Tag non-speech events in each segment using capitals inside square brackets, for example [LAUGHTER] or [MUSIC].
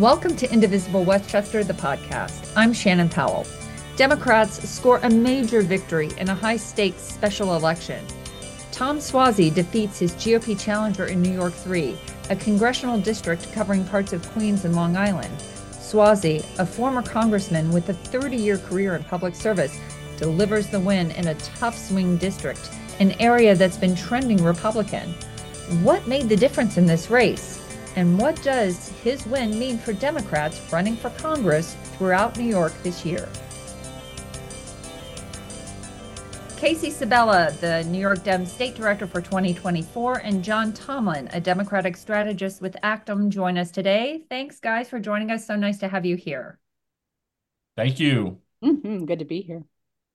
Welcome to Indivisible Westchester, the podcast. I'm Shannon Powell. Democrats score a major victory in a high stakes special election. Tom Suozzi defeats his GOP challenger in New York 3, a congressional district covering parts of Queens and Long Island. Suozzi, a former congressman with a 30 year career in public service, delivers the win in a tough swing district, an area that's been trending Republican. What made the difference in this race? And what does his win mean for Democrats running for Congress throughout New York this year? Casey Sabella, the New York Dem State Director for 2024, and Jon Tomlin, a Democratic strategist with Actum, join us today. Thanks, guys, for joining us. So nice to have you here. Thank you. Mm-hmm. Good to be here.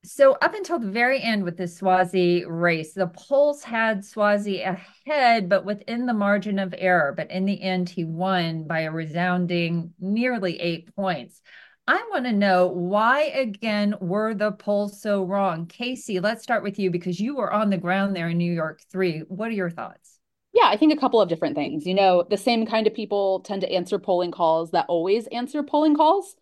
So, up until the very end with the Suozzi race, the polls had Suozzi ahead, but within the margin of error. But in the end, he won by a resounding nearly eight points. I want to know why again were the polls so wrong? Casey, let's start with you because you were on the ground there in New York 3. What are your thoughts? Yeah, I think a couple of different things. You know, the same kind of people tend to answer polling calls that always answer polling calls.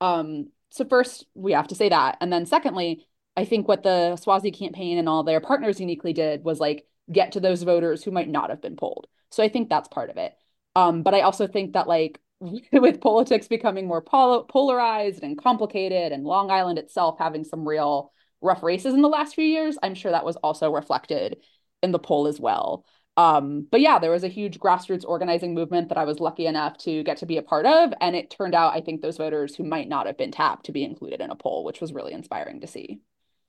Um, so first, we have to say that. And then secondly, I think what the Suozzi campaign and all their partners uniquely did was like get to those voters who might not have been polled. So I think that's part of it. Um, but I also think that like [LAUGHS] with politics becoming more pol- polarized and complicated and Long Island itself having some real rough races in the last few years, I'm sure that was also reflected in the poll as well. Um, but yeah, there was a huge grassroots organizing movement that I was lucky enough to get to be a part of. And it turned out, I think, those voters who might not have been tapped to be included in a poll, which was really inspiring to see.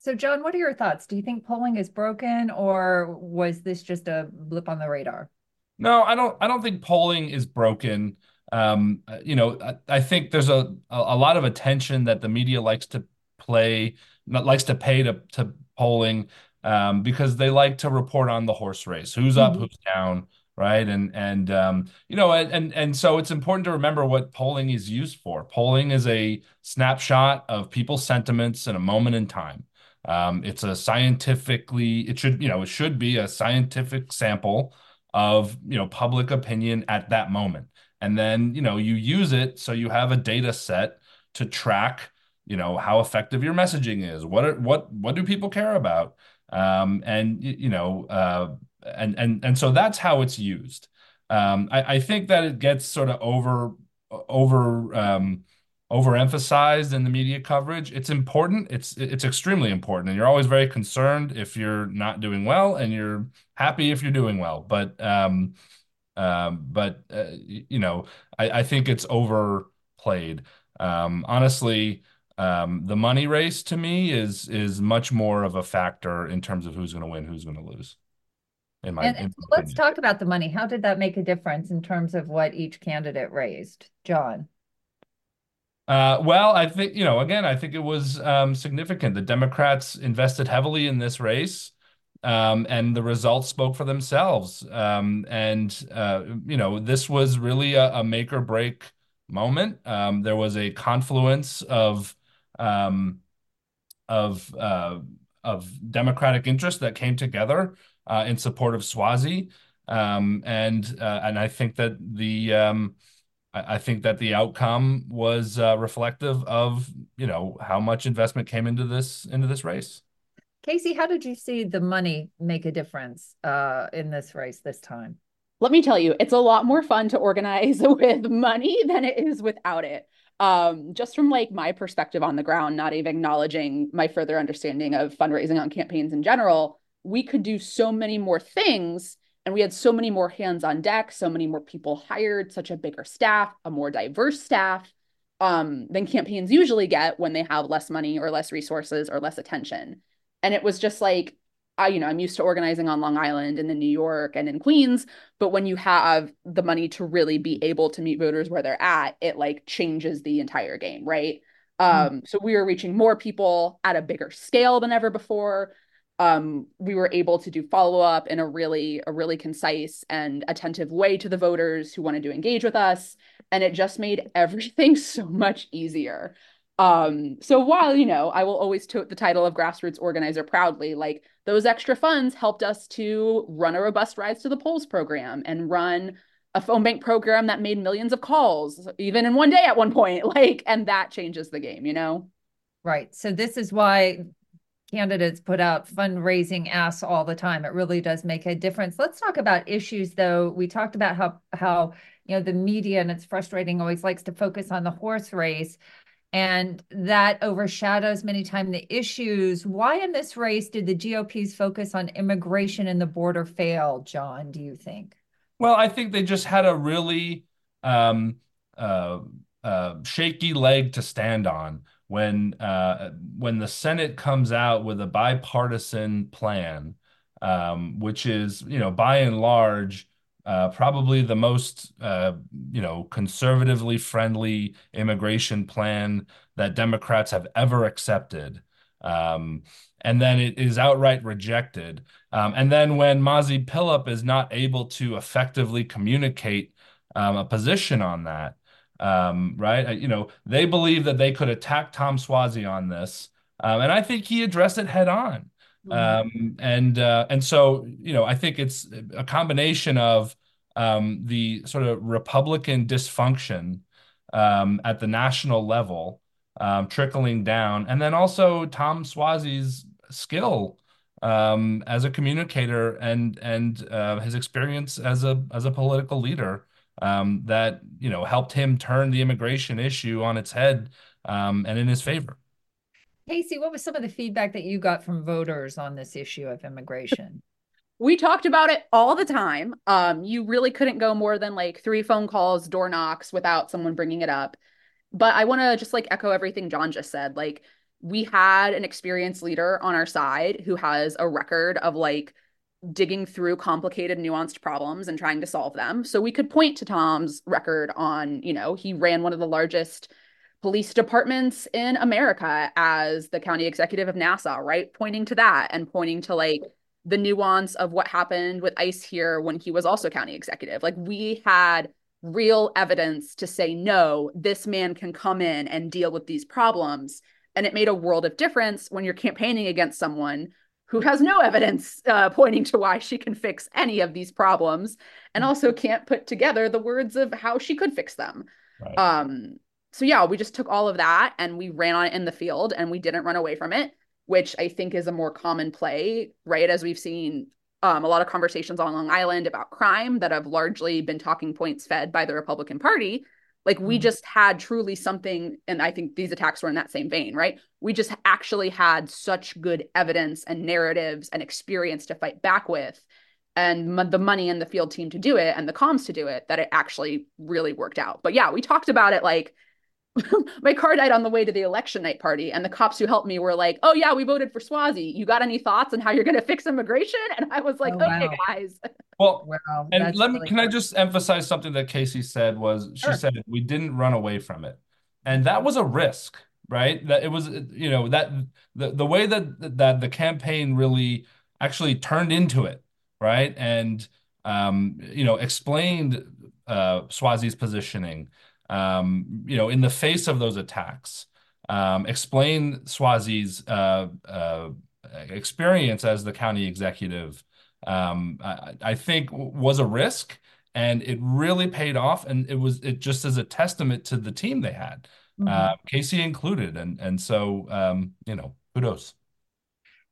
So, Jon, what are your thoughts? Do you think polling is broken or was this just a blip on the radar? No, I don't I don't think polling is broken. Um, uh, you know, I, I, think there's a a lot of attention that the media likes to play, likes to pay to to polling um, because they like to report on the horse race, who's up, mm-hmm. who's down, right? And and um, you know, and and so it's important to remember what polling is used for. Polling is a snapshot of people's sentiments in a moment in time. Um, it's a scientifically, it should, you know, it should be a scientific sample of, you know, public opinion at that moment. And then you know you use it so you have a data set to track you know how effective your messaging is. What are, what what do people care about? Um, and you know uh, and and and so that's how it's used. Um, I, I think that it gets sort of over over um, overemphasized in the media coverage it's important it's it's extremely important and you're always very concerned if you're not doing well and you're happy if you're doing well but um um, but uh, you know, I, I, think it's overplayed. Um, honestly, um, the money race to me is is much more of a factor in terms of who's going to win, who's going to lose. In my, and, in let's talk about the money. How did that make a difference in terms of what each candidate raised, Jon? Uh, well, I think you know. Again, I think it was um, significant. The Democrats invested heavily in this race um, and the results spoke for themselves. Um, and uh, you know, this was really a, a make or break moment. Um, there was a confluence of um, of uh, of democratic interest that came together uh, in support of Suozzi. um, and uh, and I think that the I, I think that the outcome was uh, reflective of you know how much investment came into this into this race. Casey, how did you see the money make a difference uh, in this race this time? Let me tell you, it's a lot more fun to organize [LAUGHS] with money than it is without it. Um, just from like my perspective on the ground, not even acknowledging my further understanding of fundraising on campaigns in general, we could do so many more things and we had so many more hands on deck, so many more people hired, such a bigger staff, a more diverse staff um, than campaigns usually get when they have less money or less resources or less attention. And it was just like, I, you know, I'm used to organizing on Long Island and in New York and in Queens, but when you have the money to really be able to meet voters where they're at, it like changes the entire game, right? Mm-hmm. Um, so we were reaching more people at a bigger scale than ever before. Um, we were able to do follow up in a really a really concise and attentive way to the voters who wanted to engage with us, and it just made [LAUGHS] everything so much easier. Um, so while, you know, I will always tote the title of grassroots organizer proudly, like those extra funds helped us to run a robust Rise to the Polls program and run a phone bank program that made millions of calls, even in one day at one point. [LAUGHS] Like, and that changes the game, you know? Right. So this is why candidates put out fundraising asks all the time. It really does make a difference. Let's talk about issues though. We talked about how how you know the media and it's frustrating always likes to focus on the horse race and that overshadows many times the issues. Why in this race did the GOP's focus on immigration and the border fail, Jon, do you think? Well, I think they just had a really um, uh, uh, shaky leg to stand on when uh, when the Senate comes out with a bipartisan plan, um, which is you know by and large uh, probably the most uh, you know conservatively friendly immigration plan that Democrats have ever accepted. Um, and then it is outright rejected. Um, and then when Mazi Pilip is not able to effectively communicate um, a position on that, um, right? You know, they believe that they could attack Tom Suozzi on this, um, and I think he addressed it head on. Mm-hmm. Um, and uh, and so you know, I think it's a combination of um, the sort of Republican dysfunction um, at the national level um, trickling down, and then also Tom Suozzi's skill um, as a communicator and and uh, his experience as a as a political leader um, that you know helped him turn the immigration issue on its head um, and in his favor. Casey, what was some of the feedback that you got from voters on this issue of immigration? [LAUGHS] we talked about it all the time. Um, you really couldn't go more than like three phone calls, door knocks without someone bringing it up. But I want to just like echo everything Jon just said. Like, we had an experienced leader on our side who has a record of like digging through complicated, nuanced problems and trying to solve them. So we could point to Tom's record on, you know, he ran one of the largest police departments in America as the county executive of Nassau, right? Pointing to that and pointing to like the nuance of what happened with ICE here when he was also county executive. Like we had real evidence to say, no, this man can come in and deal with these problems. And it made a world of difference when you're campaigning against someone who has no evidence uh, pointing to why she can fix any of these problems and also can't put together the words of how she could fix them. Right. Um, so yeah, we just took all of that and we ran on it in the field and we didn't run away from it, which I think is a more common play, right? As we've seen um, a lot of conversations on Long Island about crime that have largely been talking points fed by the Republican Party like we mm-hmm. just had truly something, and I think these attacks were in that same vein, right? We just actually had such good evidence and narratives and experience to fight back with, and m- the money and the field team to do it, and the comms to do it, that it actually really worked out. But yeah, we talked about it like [LAUGHS] my car died on the way to the election night party, and the cops who helped me were like, "Oh yeah, we voted for suozzi You got any thoughts on how you're going [LAUGHS] to fix immigration?" And I was like, oh, "Okay, wow. guys." Well, wow, and let me can I just emphasize something that Casey said was she sure. said we didn't run away from it, and that was a risk, right? That it was you know that the the way that that the campaign really actually turned into it, right, and um, you know explained uh, Suozzi's positioning um, you know, in the face of those attacks, um, explain Suozzi's uh, uh, experience as the county executive, um, I, I, think was a risk, and it really paid off. And it was it just as a testament to the team they had, mm-hmm. uh, Casey included, and and so um, you know, kudos.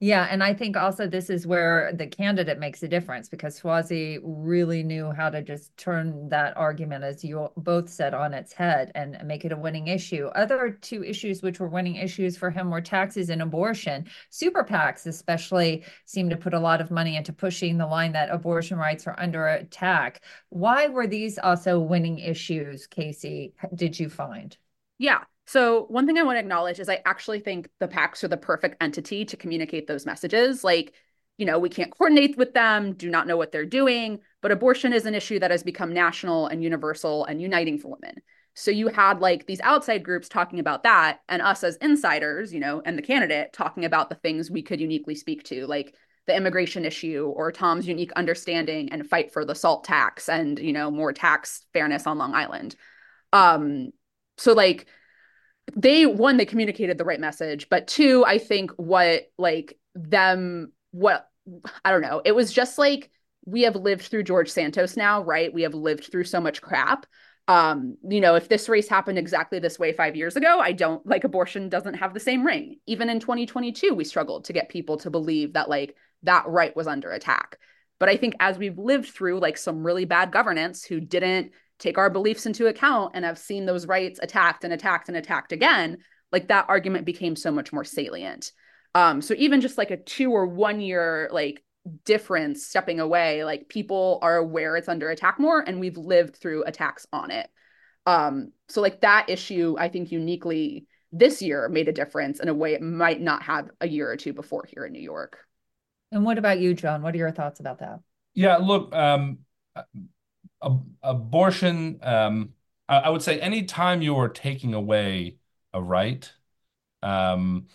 Yeah, and I think also this is where the candidate makes a difference because Suozzi really knew how to just turn that argument, as you both said, on its head and make it a winning issue. Other two issues which were winning issues for him were taxes and abortion. Super PACs, especially, seem to put a lot of money into pushing the line that abortion rights are under attack. Why were these also winning issues, Casey? Did you find? Yeah. So, one thing I want to acknowledge is I actually think the PACs are the perfect entity to communicate those messages. Like, you know, we can't coordinate with them, do not know what they're doing, but abortion is an issue that has become national and universal and uniting for women. So, you had like these outside groups talking about that, and us as insiders, you know, and the candidate talking about the things we could uniquely speak to, like the immigration issue or Tom's unique understanding and fight for the SALT tax and, you know, more tax fairness on Long Island. Um, so, like, they one they communicated the right message but two i think what like them what i don't know it was just like we have lived through George Santos now, right? We have lived through so much crap. Um, you know, if this race happened exactly this way five years ago, I don't like abortion doesn't have the same ring. Even in 2022, we struggled to get people to believe that like that right was under attack. But I think as we've lived through like some really bad governance who didn't take our beliefs into account and have seen those rights attacked and attacked and attacked again, like that argument became so much more salient. Um, so even just like a two or one year like difference stepping away like people are aware it's under attack more and we've lived through attacks on it. Um so like that issue i think uniquely this year made a difference in a way it might not have a year or two before here in new york. And what about you jon what are your thoughts about that? Yeah look um abortion um I, I would say anytime you are taking away a right um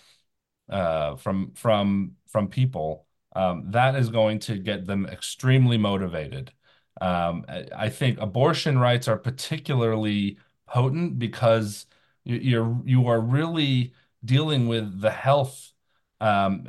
uh from from from people um, that is going to get them extremely motivated. Um, I think abortion rights are particularly potent because you're you are really dealing with the health, um,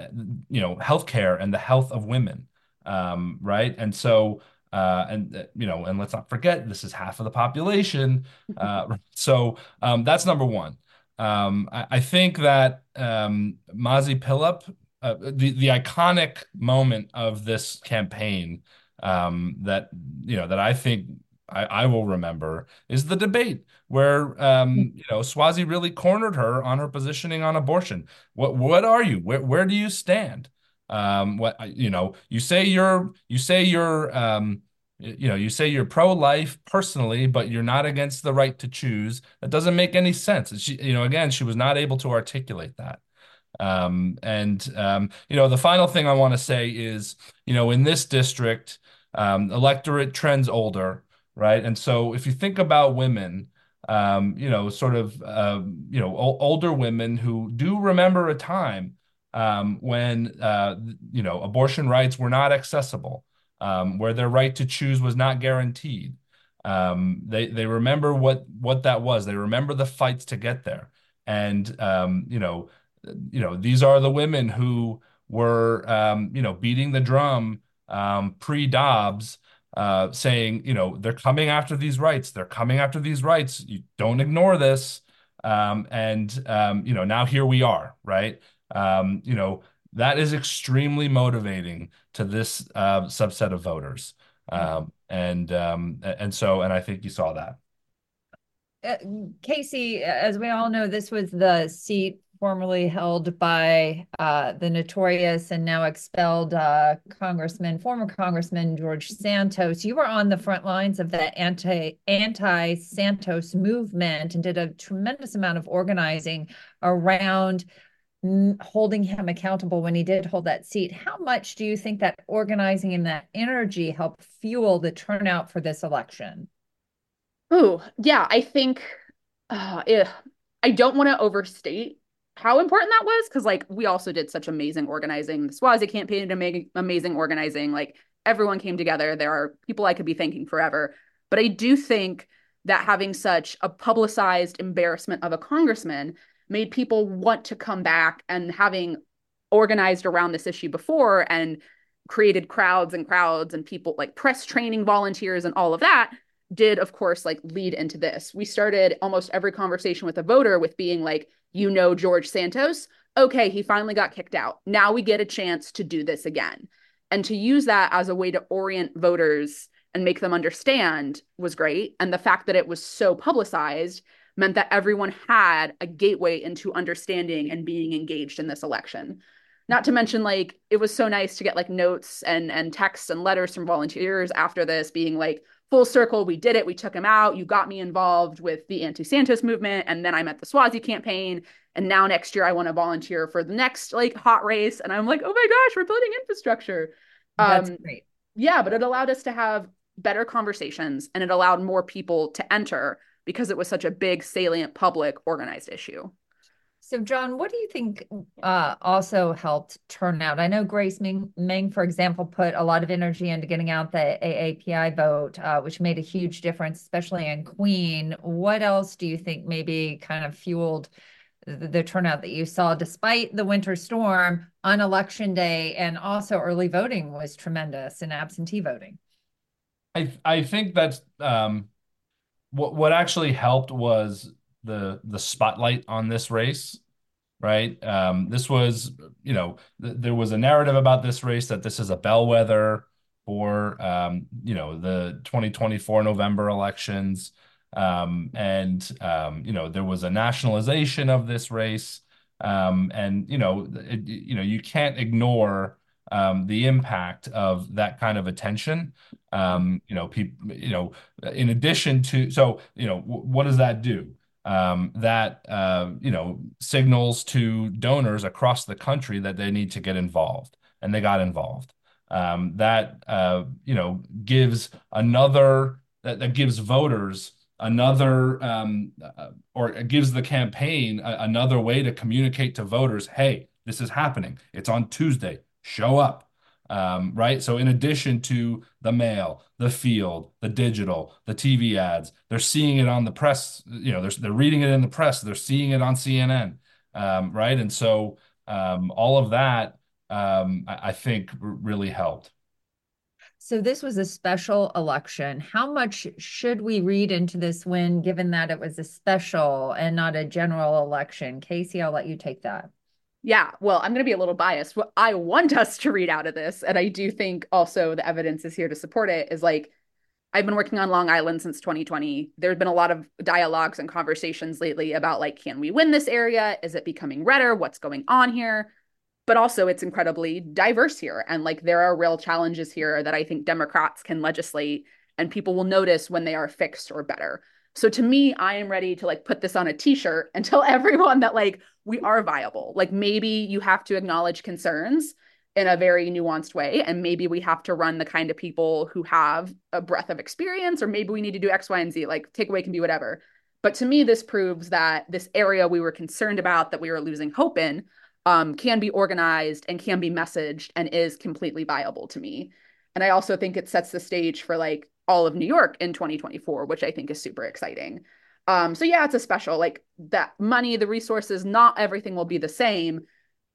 you know, healthcare and the health of women, um, right? And so, uh, and uh, you know, and let's not forget this is half of the population. [LAUGHS] Uh, so um, that's number one. Um, I, I, think that um, Mazi Pilip uh, the the iconic moment of this campaign um, that you know that I think I, I, will remember is the debate where um, you know Suozzi really cornered her on her positioning on abortion. What what are you? Where where do you stand? Um, what you know? You say you're you say you're um, you know you say you're pro-life personally, but you're not against the right to choose. That doesn't make any sense. She you know again she was not able to articulate that. Um, and um, you know, the final thing I want to say is, you know, in this district, um, electorate trends older, right? And so if you think about women, um, you know, sort of, uh, you know, o- older women who do remember a time um, when, uh, you know, abortion rights were not accessible, um, where their right to choose was not guaranteed. Um, they they remember what what that was. They remember the fights to get there, and um, you know you know, these are the women who were, um, you know, beating the drum um, pre Dobbs, uh, saying, you know, they're coming after these rights. They're coming after these rights. You don't ignore this. Um, and, um, you know, now here we are, right? Um, you know, that is extremely motivating to this uh, subset of voters. Um, and um, and so and I think you saw that. Uh, Casey, as we all know, this was the seat formerly held by uh, the notorious and now expelled uh, Congressman, former Congressman George Santos. You were on the front lines of that anti anti Santos movement and did a tremendous amount of organizing around holding him accountable when he did hold that seat. How much do you think that organizing and that energy helped fuel the turnout for this election? Oh, yeah, I think uh, I don't want to overstate how important that was because like we also did such amazing organizing the Suozzi campaign did amazing organizing like everyone came together there are people i could be thanking forever but i do think that having such a publicized embarrassment of a congressman made people want to come back and having organized around this issue before and created crowds and crowds and people like press training volunteers and all of that did of course like lead into this we started almost every conversation with a voter with being like you know George Santos. Okay, he finally got kicked out. Now we get a chance to do this again. And to use that as a way to orient voters and make them understand was great. And the fact that it was so publicized meant that everyone had a gateway into understanding and being engaged in this election. Not to mention, like, it was so nice to get like notes and and texts and letters from volunteers after this being like, full circle. We did it. We took him out. You got me involved with the anti Santos movement. And then I'm at the suozzi campaign. And now next year I want to volunteer for the next like hot race. And I'm like, oh my gosh, we're building infrastructure. That's um, great. Yeah, but it allowed us to have better conversations and it allowed more people to enter because it was such a big, salient, public, organized issue. So, Jon, what do you think uh, also helped turn out? I know Grace Meng, Meng, for example, put a lot of energy into getting out the AAPI vote, uh, which made a huge difference, especially in Queen. What else do you think maybe kind of fueled the, the turnout that you saw despite the winter storm on election day and also early voting was tremendous in absentee voting. I I think that's um, what what actually helped was the the spotlight on this race, right? Um, this was you know th there was a narrative about this race that this is a bellwether for um, you know the 2024 November elections. Um, and um, you know there was a nationalization of this race, um, and you know it, you know you can't ignore um, the impact of that kind of attention. Um, you know, people, you know, in addition to, so you know, what does that do? Um, that uh, you know signals to donors across the country that they need to get involved, and they got involved. Um, that uh, you know gives another that, that gives voters another um, uh, or gives the campaign a, another way to communicate to voters hey this is happening it's on tuesday show up um, right so in addition to the mail the field the digital the tv ads they're seeing it on the press you know they're, they're reading it in the press they're seeing it on cnn um, right and so um, all of that um, I, I think really helped so this was a special election. How much should we read into this win, given that it was a special and not a general election? Casey, I'll let you take that. Yeah, well, I'm going to be a little biased. What I want [LAUGHS] us to read out of this, and I do think also the evidence is here to support it, is like I've been working on Long Island since 2020. There's been a lot of dialogues and conversations lately about like, can we win this area? Is it becoming redder? What's going on here? but also it's incredibly diverse here and like there are real challenges here that i think democrats can legislate and people will notice when they are fixed or better so to me i am ready to like put this on a t-shirt and [LAUGHS] tell everyone that like we are viable like maybe you have to acknowledge concerns in a very nuanced way and maybe we have to run the kind of people who have a breadth of experience or maybe we need to do x y and z like takeaway can be whatever but to me this proves that this area we were concerned about that we were losing hope in um, can be organized and can be messaged and is completely viable to me. And I also think it sets the stage for like all of New York in 2024, which I think is super exciting. Um, so yeah, it's a special like that money, the resources, not everything will be the same.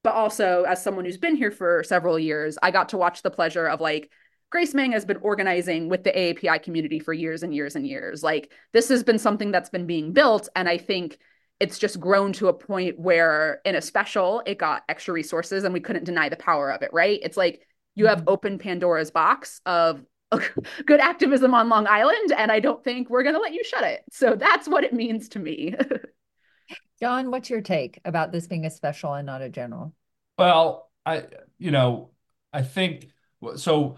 But also, as someone who's been here for several years, I got to watch the pleasure of like Grace Meng has been organizing with the AAPI community for years and years and years. Like this has been something that's been being built. And I think it's just grown to a point where in a special it got extra resources and we couldn't deny the power of it right it's like you have mm-hmm. open pandora's box of [LAUGHS] good activism on long island and i don't think we're going to let you shut it so that's what it means to me [LAUGHS] jon what's your take about this being a special and not a general well i you know i think so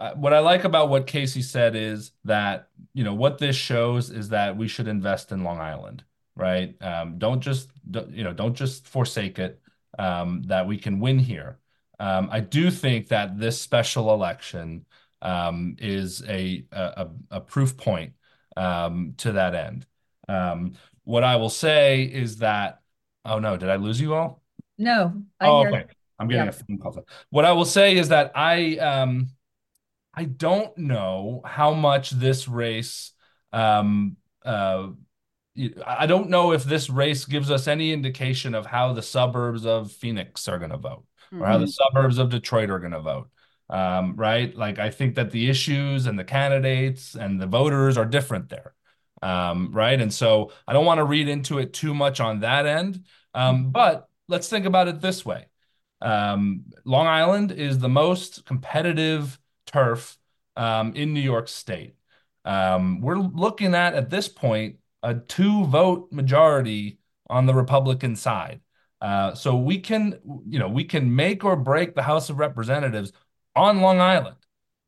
uh, what I like about what Casey said is that you know what this shows is that we should invest in Long Island right? Um, don't just don't, you know don't just forsake it. Um, that we can win here. Um, I do think that this special election um, is a, a, a proof point um, to that end. Um, what I will say is that oh no, did I lose you all? No. I oh, okay. I'm getting yeah. a phone call. What I will say is that I um I don't know how much this race um uh I don't know if this race gives us any indication of how the suburbs of Phoenix are going to vote mm-hmm. or how the mm-hmm. suburbs of Detroit are going to vote. Um, right? Like, I think that the issues and the candidates and the voters are different there. Um, right. And so I don't want to read into it too much on that end. Um, mm-hmm. but let's think about it this way um, Long Island is the most competitive turf um, in New York State. Um, we're looking at, at this point, a two vote majority on the Republican side. Uh, so we can, you know, we can make or break the House of Representatives on Long Island.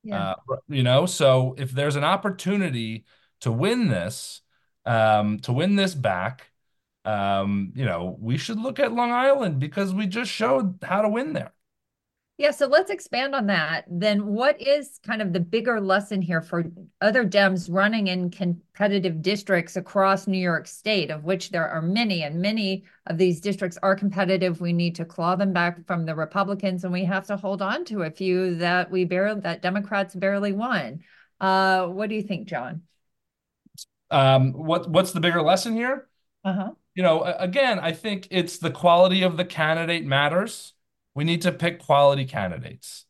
Yeah. Uh, you know, so if there's an opportunity to win this, um, to win this back, um, you know, we should look at Long Island because we just showed how to win there. Yeah, so let's expand on that. Then, what is kind of the bigger lesson here for other Dems running in competitive districts across New York State, of which there are many, and many of these districts are competitive. We need to claw them back from the Republicans, and we have to hold on to a few that we barely that Democrats barely won. Uh, what do you think, Jon? Um, what What's the bigger lesson here? Uh huh. you know, again, I think it's the quality of the candidate matters. We need to pick quality candidates.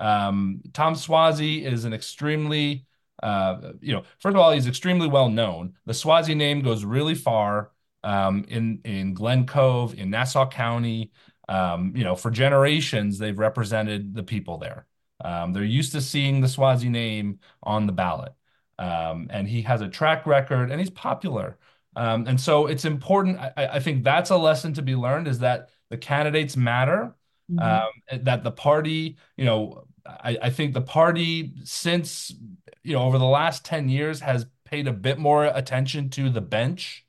Um, Tom Suozzi is an extremely, uh, you know, first of all, he's extremely well known. The Suozzi name goes really far um, in in Glen Cove, in Nassau County. Um, you know, for generations, they've represented the people there. Um, they're used to seeing the Suozzi name on the ballot. Um, and he has a track record and he's popular. Um, and so it's important. I, I, think that's a lesson to be learned is that the candidates matter, mm-hmm. um, that the party, you know, I, I think the party since, you know, over the last 10 years has paid a bit more attention to the bench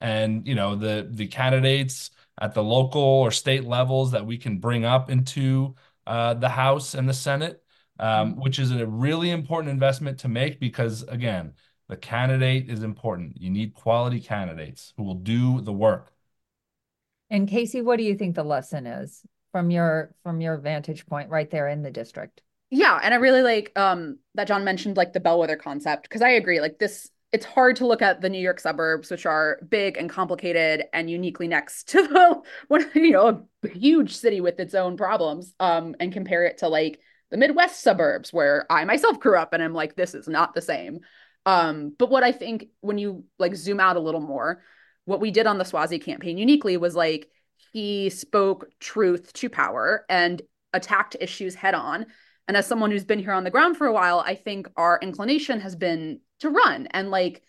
and, you know, the, the candidates at the local or state levels that we can bring up into uh, the House and the Senate, um, mm-hmm. which is a really important investment to make because, again, the candidate is important. You need quality candidates who will do the work. And Casey, what do you think the lesson is from your from your vantage point right there in the district? Yeah, and I really like um that Jon mentioned like the bellwether concept because I agree like this it's hard to look at the New York suburbs, which are big and complicated and uniquely next to the [LAUGHS] one, you know, a huge city with its own problems, um, and compare it to like the Midwest suburbs where I myself grew up and I'm like, this is not the same. Um, but what I think when you like zoom out a little more, what we did on the suozzi campaign uniquely was like he spoke truth to power and attacked issues head on. And as someone who's been here on the ground for a while, I think our inclination has been to run. And like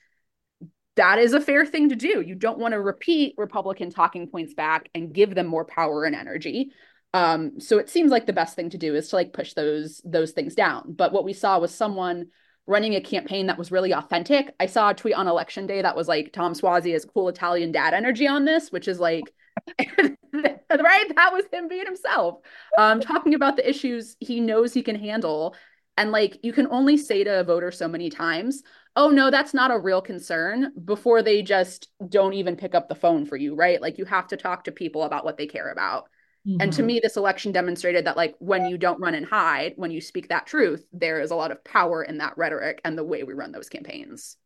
that is a fair thing to do. You don't want to repeat Republican talking points back and give them more power and energy. Um, so it seems like the best thing to do is to like push those those things down. But what we saw was someone running a campaign that was really authentic. I saw a tweet on election day that was like Tom Suozzi has cool Italian dad energy on this, which is like [LAUGHS] right that was him being himself um talking about the issues he knows he can handle and like you can only say to a voter so many times, oh no, that's not a real concern before they just don't even pick up the phone for you, right? Like you have to talk to people about what they care about. Mm-hmm. And to mm-hmm. me, this election demonstrated that, like, when you don't run and hide, when you speak that truth, there is a lot of power in that rhetoric and the way we run those campaigns.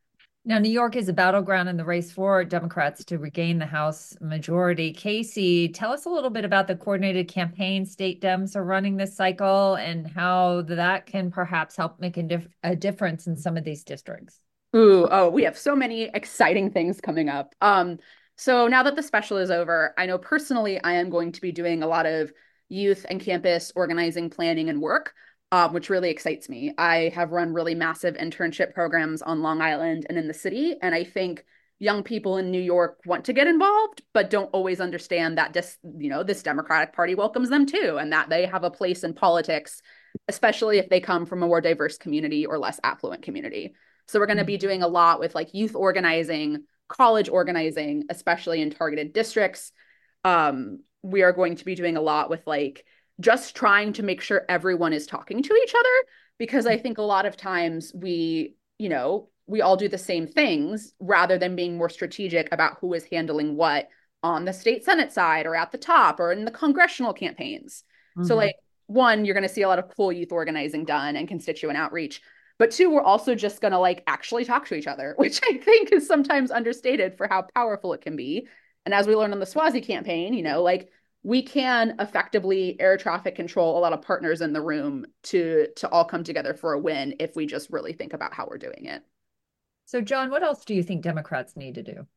Now, New York is a battleground in the race for Democrats to regain the House majority. Casey, tell us a little bit about the coordinated campaign state Dems are running this cycle and how that can perhaps help make a, dif- a difference in some of these districts. Ooh, oh, we have so many exciting things coming up. Um, so now that the special is over, I know personally I am going to be doing a lot of youth and campus organizing, planning, and work uh, which really excites me. I have run really massive internship programs on Long Island and in the city. And I think young people in New York want to get involved, but don't always understand that this, you know, this Democratic Party welcomes them too, and that they have a place in politics, especially if they come from a more diverse community or less affluent community. So we're going to be mm-hmm. doing a lot with like youth organizing, college organizing, especially in targeted districts. Um, we are going to be doing a lot with like just trying to make sure everyone is talking to each other because I think a lot of times we, you know, we all do the same things rather than being more strategic about who is handling what on the state senate side or at the top or in the congressional campaigns. Mm-hmm. So like one, you're going to see a lot of cool youth organizing done and constituent outreach. But two, we're also just going to like actually talk to each other, [LAUGHS] which I think is sometimes understated for how powerful it can be. And as we learned on the Suozzi campaign, you know, like we can effectively air traffic control a lot of partners in the room to to all come together for a win if we just really think about how we're doing it. So Jon, what else do you think Democrats need to do?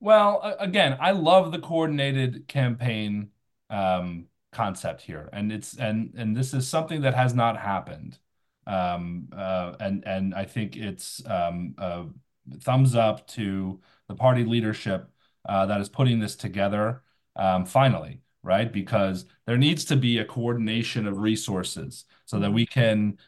Well, again, I love the coordinated campaign um, concept here, and it's and and this is something that has not happened, um, uh, and and I think it's um, a thumbs up to the party leadership uh, that is putting this together um, finally, right? Because there needs to be a coordination of resources so that we can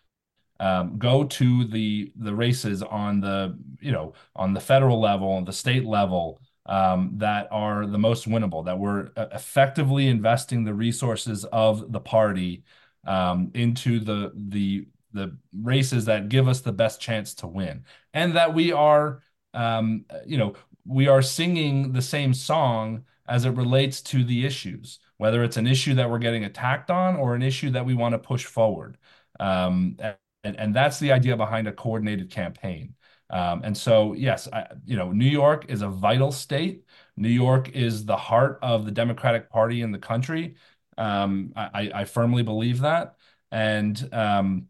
um, go to the the races on the you know on the federal level and the state level um, that are the most winnable. That we're effectively investing the resources of the party um, into the the the races that give us the best chance to win, and that we are um, you know we are singing the same song as it relates to the issues, whether it's an issue that we're getting attacked on or an issue that we want to push forward. Um, and, and that's the idea behind a coordinated campaign. Um, and so, yes, I, you know, New York is a vital state. New York is the heart of the Democratic Party in the country. Um, I, I firmly believe that, and um,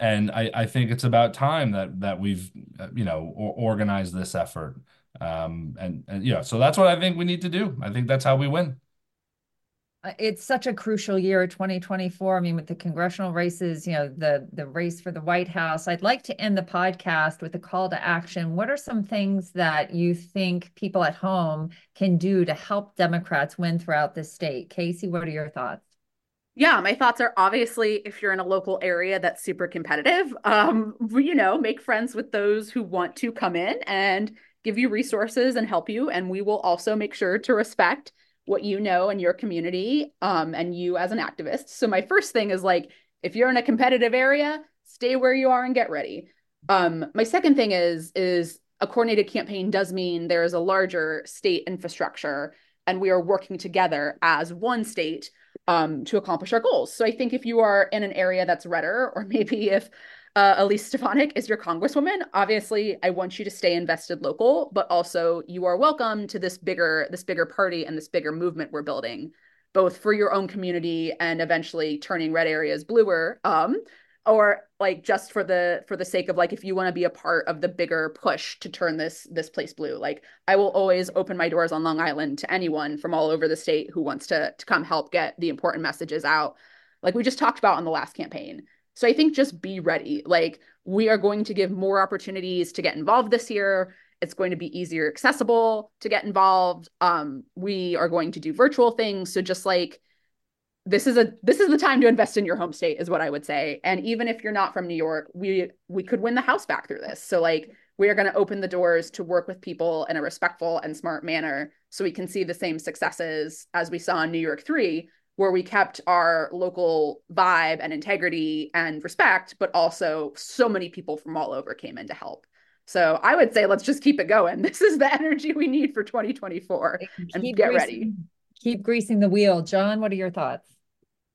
and I, I think it's about time that that we've you know organized this effort. Um, and and yeah, so that's what I think we need to do. I think that's how we win. Uh, it's such a crucial year 2024 i mean with the congressional races you know the the race for the white house i'd like to end the podcast with a call to action what are some things that you think people at home can do to help democrats win throughout the state casey what are your thoughts yeah, my thoughts are obviously if you're in a local area that's super competitive, um, you know, make friends with those who want to come in and give you resources and help you. And we will also make sure to respect what you know in your community um, and you as an activist. So my first thing is like, if you're in a competitive area, stay where you are and get ready. Um, my second thing is is a coordinated campaign does mean there is a larger state infrastructure and we are working together as one state um, to accomplish our goals. So I think if you are in an area that's redder, or [LAUGHS] maybe if uh, Elise Stefanik is your congresswoman. Obviously, I want you to stay invested local, but also you are welcome to this bigger this bigger party and this bigger movement we're building, both for your own community and eventually turning red areas bluer. Um, or like just for the for the sake of like if you want to be a part of the bigger push to turn this this place blue like i will always open my doors on long island to anyone from all over the state who wants to to come help get the important messages out like we just talked about on the last campaign so I think just be ready. Like we are going to give more opportunities to get involved this year. It's going to be easier accessible to get involved. Um, we are going to do virtual things. So just like this is a this is the time to invest in your home state is what I would say. And even if you're not from New York, we we could win the house back through this. So like we are going to open the doors to work with people in a respectful and smart manner so we can see the same successes as we saw in New York 3 where we kept our local vibe and integrity and respect, but also so many people from all over came in to help. So I would say let's just keep it going. [LAUGHS] This is the energy we need for 2024 and keep get greasing, ready. Keep greasing the wheel. Jon, what are your thoughts?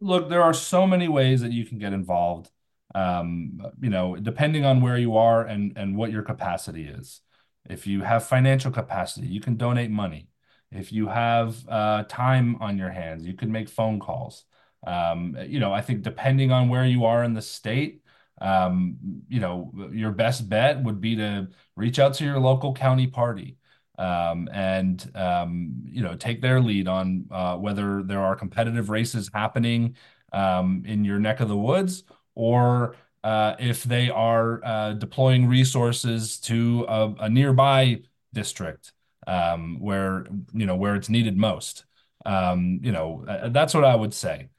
Look, there are so many ways that you can get involved. Um, you know, depending on where you are and and what your capacity is. If you have financial capacity, you can donate money. If you have uh, time on your hands, you can make phone calls. Um, you know, I think depending on where you are in the state, um, you know, your best bet would be to reach out to your local county party um, and um, you know take their lead on uh, whether there are competitive races happening um, in your neck of the woods or uh, if they are uh, deploying resources to a, a nearby district um, where you know where it's needed most. Um, you know, uh, that's what I would say.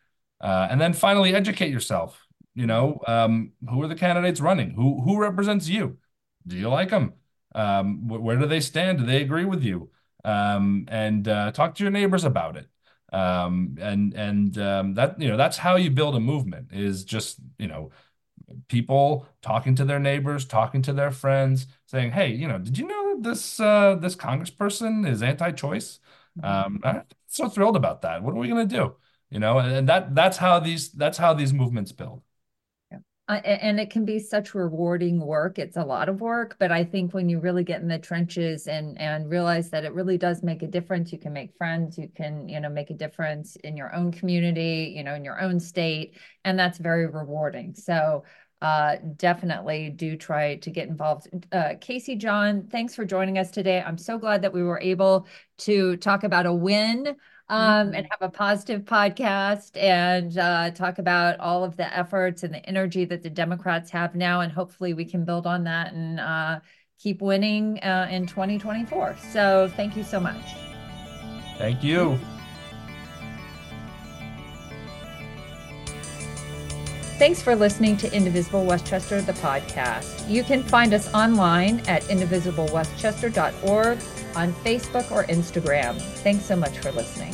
Uh, and then finally, educate yourself. You know, um, who are the candidates running? Who who represents you? Do you like them? Um, wh- where do they stand? Do they agree with you? Um, and uh, talk to your neighbors about it. Um, and and um, that you know that's how you build a movement is just you know people talking to their neighbors, talking to their friends, saying, "Hey, you know, did you know that this uh, this congressperson is anti-choice?" Mm-hmm. Um, I'm so thrilled about that. What are we going to do? You know, and that that's how these that's how these movements build. Uh, and it can be such rewarding work. It's a lot of work, but I think when you really get in the trenches and and realize that it really does make a difference, you can make friends, you can you know make a difference in your own community, you know, in your own state, and that's very rewarding. So uh, definitely do try to get involved. Uh, Casey, Jon, thanks for joining us today. I'm so glad that we were able to talk about a win um, mm-hmm. and have a positive podcast and uh, talk about all of the efforts and the energy that the Democrats have now. And hopefully we can build on that and uh, keep winning uh, in 2024. So thank you so much. Thank you. Thanks for listening to Indivisible Westchester, the podcast. You can find us online at indivisiblewestchester.org on Facebook or Instagram. Thanks so much for listening.